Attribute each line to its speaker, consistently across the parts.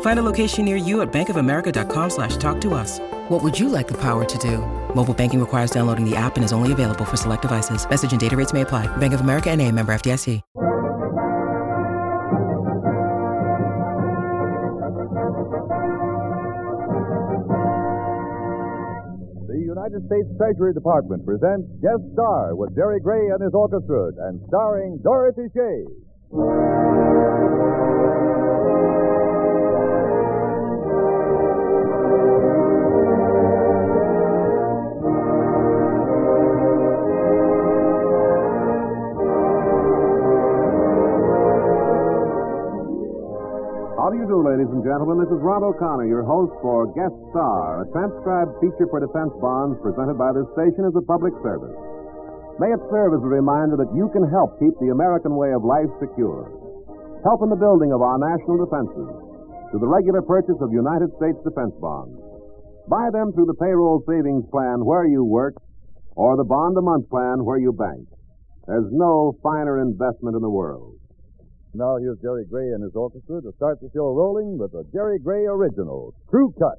Speaker 1: Find a location near you at bankofamerica.com slash talk to us. What would you like the power to do? Mobile banking requires downloading the app and is only available for select devices. Message and data rates may apply. Bank of America and a member FDIC.
Speaker 2: The United States Treasury Department presents Guest Star with Jerry Gray and his orchestra and starring Dorothy Shay.
Speaker 3: Gentlemen? This is Rod O'Connor, your host for Guest Star, a transcribed feature for defense bonds presented by this station as a public service. May it serve as a reminder that you can help keep the American way of life secure. Help in the building of our national defenses through the regular purchase of United States defense bonds. Buy them through the payroll savings plan where you work or the bond a month plan where you bank. There's no finer investment in the world.
Speaker 2: Now here's Jerry Gray and his orchestra to start the show rolling with the Jerry Gray original, Crewcut.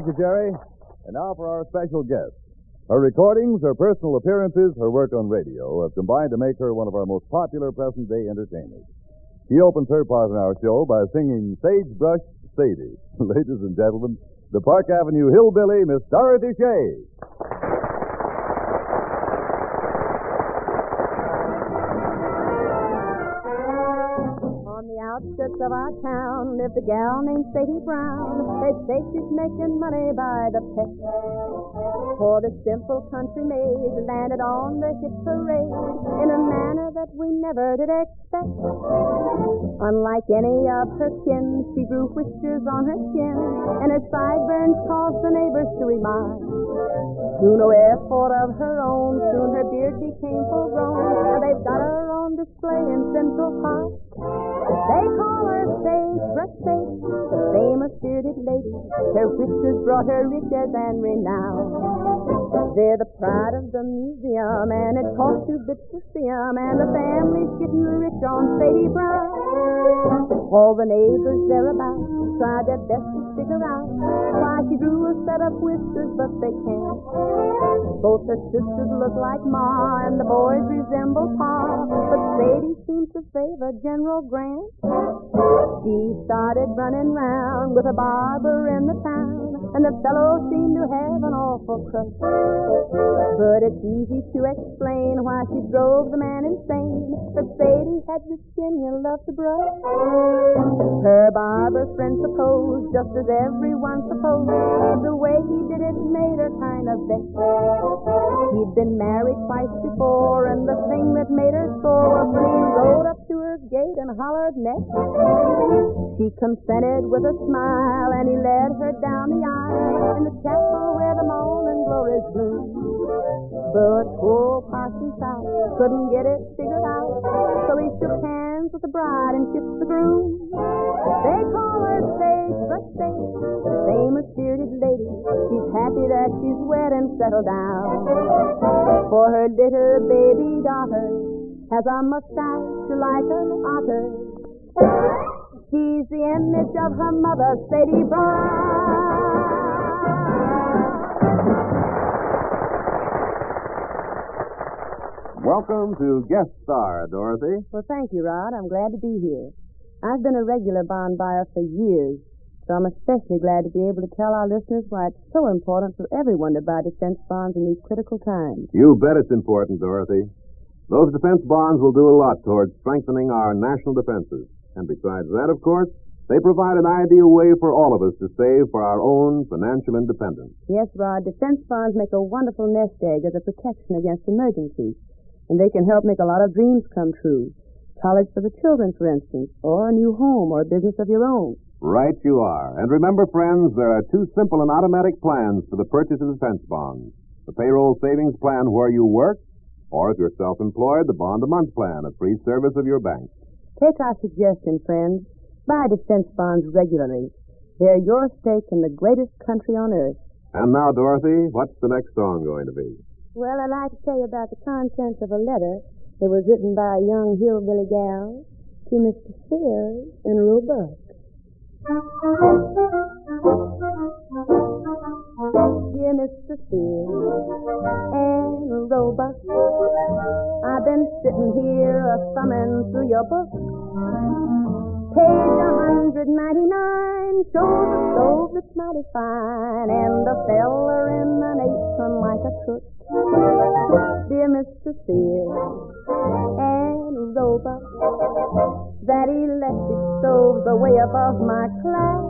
Speaker 2: Thank you, Jerry. And now for our special guest. Her recordings, her personal appearances, her work on radio have combined to make her one of our most popular present day entertainers. She opens her part in our show by singing Sagebrush Sadie. Ladies and gentlemen, the Park Avenue hillbilly, Miss Dorothy Shay.
Speaker 4: Outskirts of our town lived a gal named Sadie Brown. They say she's making money by the peck. For the simple country maid landed on the hit parade in a manner that we never did expect. Unlike any of her kin, she grew whiskers on her chin, and her sideburns caused the neighbors to remark. Through no effort of her own, soon her beard became full grown, and they've got her on display in Central Park. They call her Sage Brush Sage, the famous bearded lady. Her whiskers brought her riches and renown. They're the pride of the museum, and it costs two bits to see 'em, and the family's getting rich on Sadie Brown. All the neighbors thereabouts tried their best to figure out why she grew a set of whiskers, but they can't. Both her sisters look like Ma, and the boys resemble Pa, but Sadie seems to favor General Grant. She started running round with a barber in the town, and the fellow seemed to have an awful crush. But it's easy to explain why she drove the man insane. But Sadie had the skin you love to brush. Her barber friend supposed, just as everyone supposed, the way he did it made her kind of vexed. He'd been married twice before, and the thing that made her sore was when he rode up to her gate and hollered next. She consented with a smile, and he led her down the aisle in the chapel where the morning glories bloom. But poor Parson South couldn't get it figured out, so he shook hands with the bride and kissed the groom. They call her Sage but Sage, the famous bearded lady. She's happy that she's wed and settled down. For her little baby daughter has a mustache like an otter. She's the image of her mother, Sadie Brown.
Speaker 3: Welcome to Guest Star, Dorothy.
Speaker 4: Well, thank you, Rod. I'm glad to be here. I've been a regular bond buyer for years, so I'm especially glad to be able to tell our listeners why it's so important for everyone to buy defense bonds in these critical times.
Speaker 3: You bet it's important, Dorothy. Those defense bonds will do a lot towards strengthening our national defenses. And besides that, of course, they provide an ideal way for all of us to save for our own financial independence.
Speaker 4: Yes, Rod, defense bonds make a wonderful nest egg as a protection against emergencies. And they can help make a lot of dreams come true. College for the children, for instance, or a new home or a business of your own.
Speaker 3: Right you are. And remember, friends, there are two simple and automatic plans for the purchase of defense bonds. The payroll savings plan where you work, or if you're self-employed, the bond a month plan a free service of your bank.
Speaker 4: Take our suggestion, friends. Buy defense bonds regularly. They're your stake in the greatest country on earth.
Speaker 3: And now, Dorothy, what's the next song going to be?
Speaker 4: Well, I'd like to tell you about the contents of a letter that was written by a young hillbilly gal to Mr. Sears in Roebuck. Dear Mr. Sears and Roebuck, I've been sitting here a thumbing through your book. Page 199 shows a stove that's mighty fine and a feller in an apron like a cook. Dear Mr. Sears and Roebuck, that electric stove's way above my class.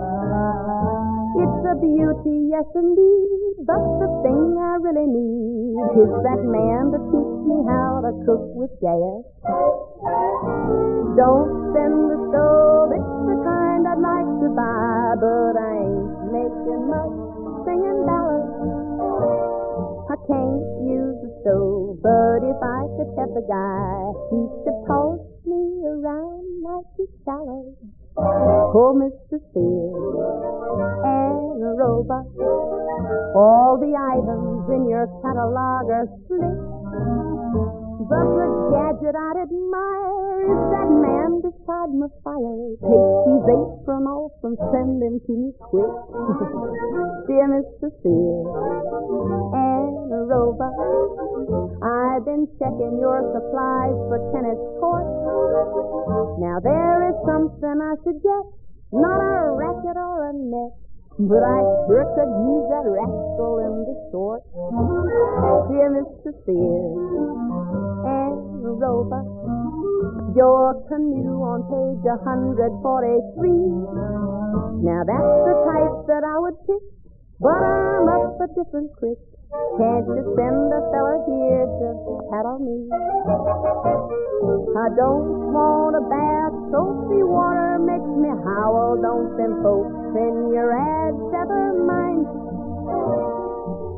Speaker 4: It's a beauty, yes indeed, but the thing I really need is that man to teach me how to cook with gas. Don't spend the stove, it's the kind I'd like to buy, but I ain't making much singing ballads. The guy, could toss me around like a salad. Oh, Mr. Sears and Roebuck, all the items in your catalog are slick. But the gadget I'd admire is that man beside my fire. Take his apron off and send him to me quick. Dear Mr. Sears and Roebuck, I've been checking your supplies for tennis courts. Now there is something I suggest, not a racket or a net. But I sure could use that rascal in the short. Dear Mr. Sears and Roebuck, your canoe on page 143. Now that's the type that I would pick, but up a different creek. Can't you send a fella here to paddle me? I don't want a bath, soapy water makes me howl. Don't send folks in your ads never mind?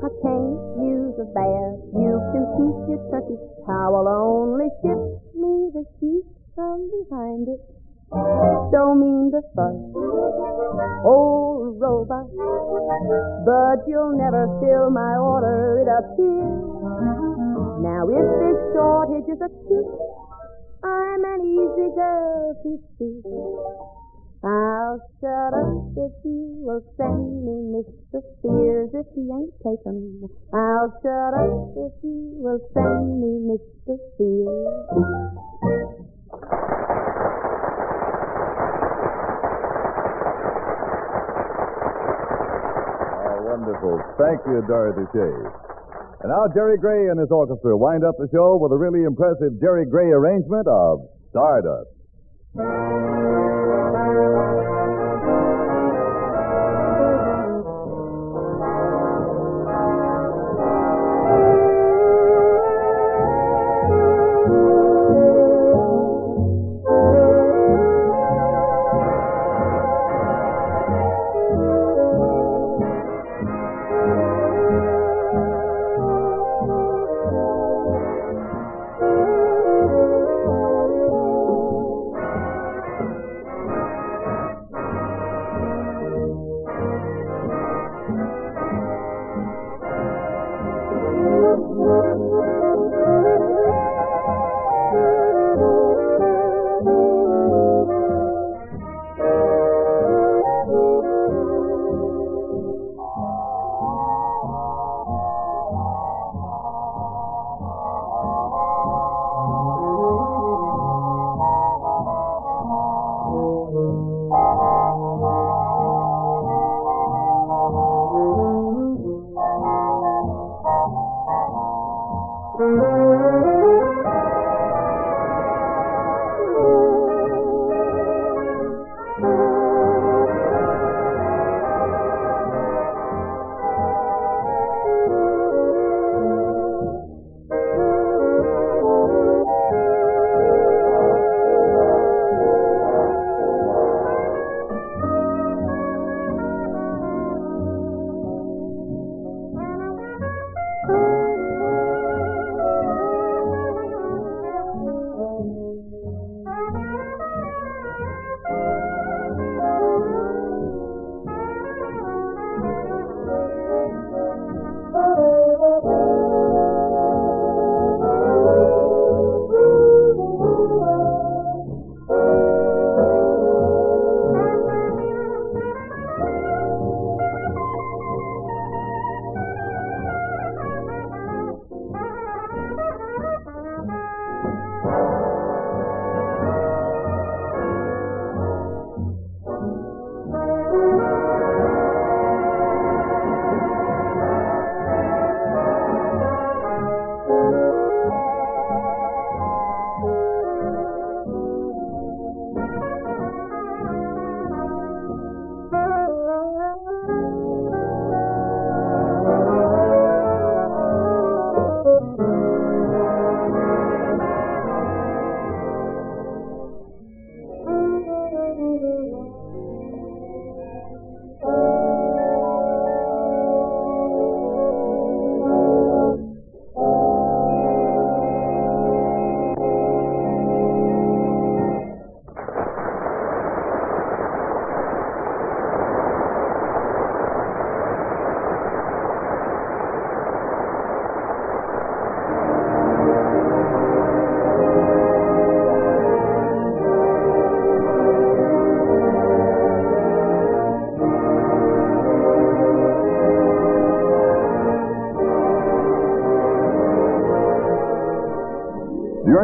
Speaker 4: I can't use a bath. You can keep your Turkish towel. Only ship me the sheet from behind it. Don't mean to fuss, old Roebuck, but you'll never fill my order, it appears. Now if this shortage is acute, I'm an easy girl to see. I'll shut up if you will send me Mr. Spears if he ain't taken. I'll shut up if you will send me Mr. Spears.
Speaker 2: Wonderful. Thank you, Dorothy Shay. And now Jerry Gray and his orchestra wind up the show with a really impressive Jerry Gray arrangement of Stardust.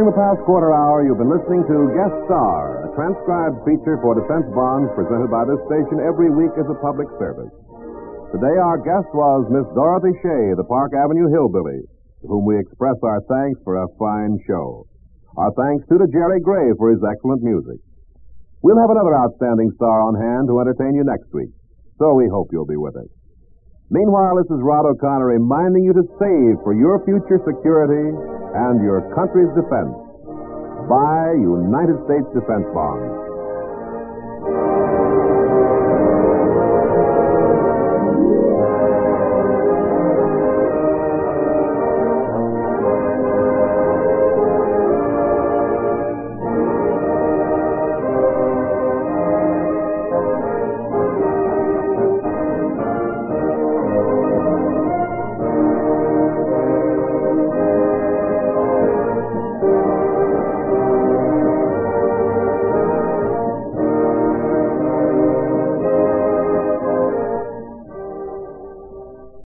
Speaker 3: The past quarter hour, you've been listening to Guest Star, a transcribed feature for defense bonds presented by this station every week as a public service. Today, our guest was Miss Dorothy Shay, the Park Avenue Hillbilly, to whom we express our thanks for a fine show. Our thanks, too, to Jerry Gray for his excellent music. We'll have another outstanding star on hand to entertain you next week, so we hope you'll be with us. Meanwhile, this is Rod O'Connor reminding you to save for your future security and your country's defense. Buy United States defense bonds.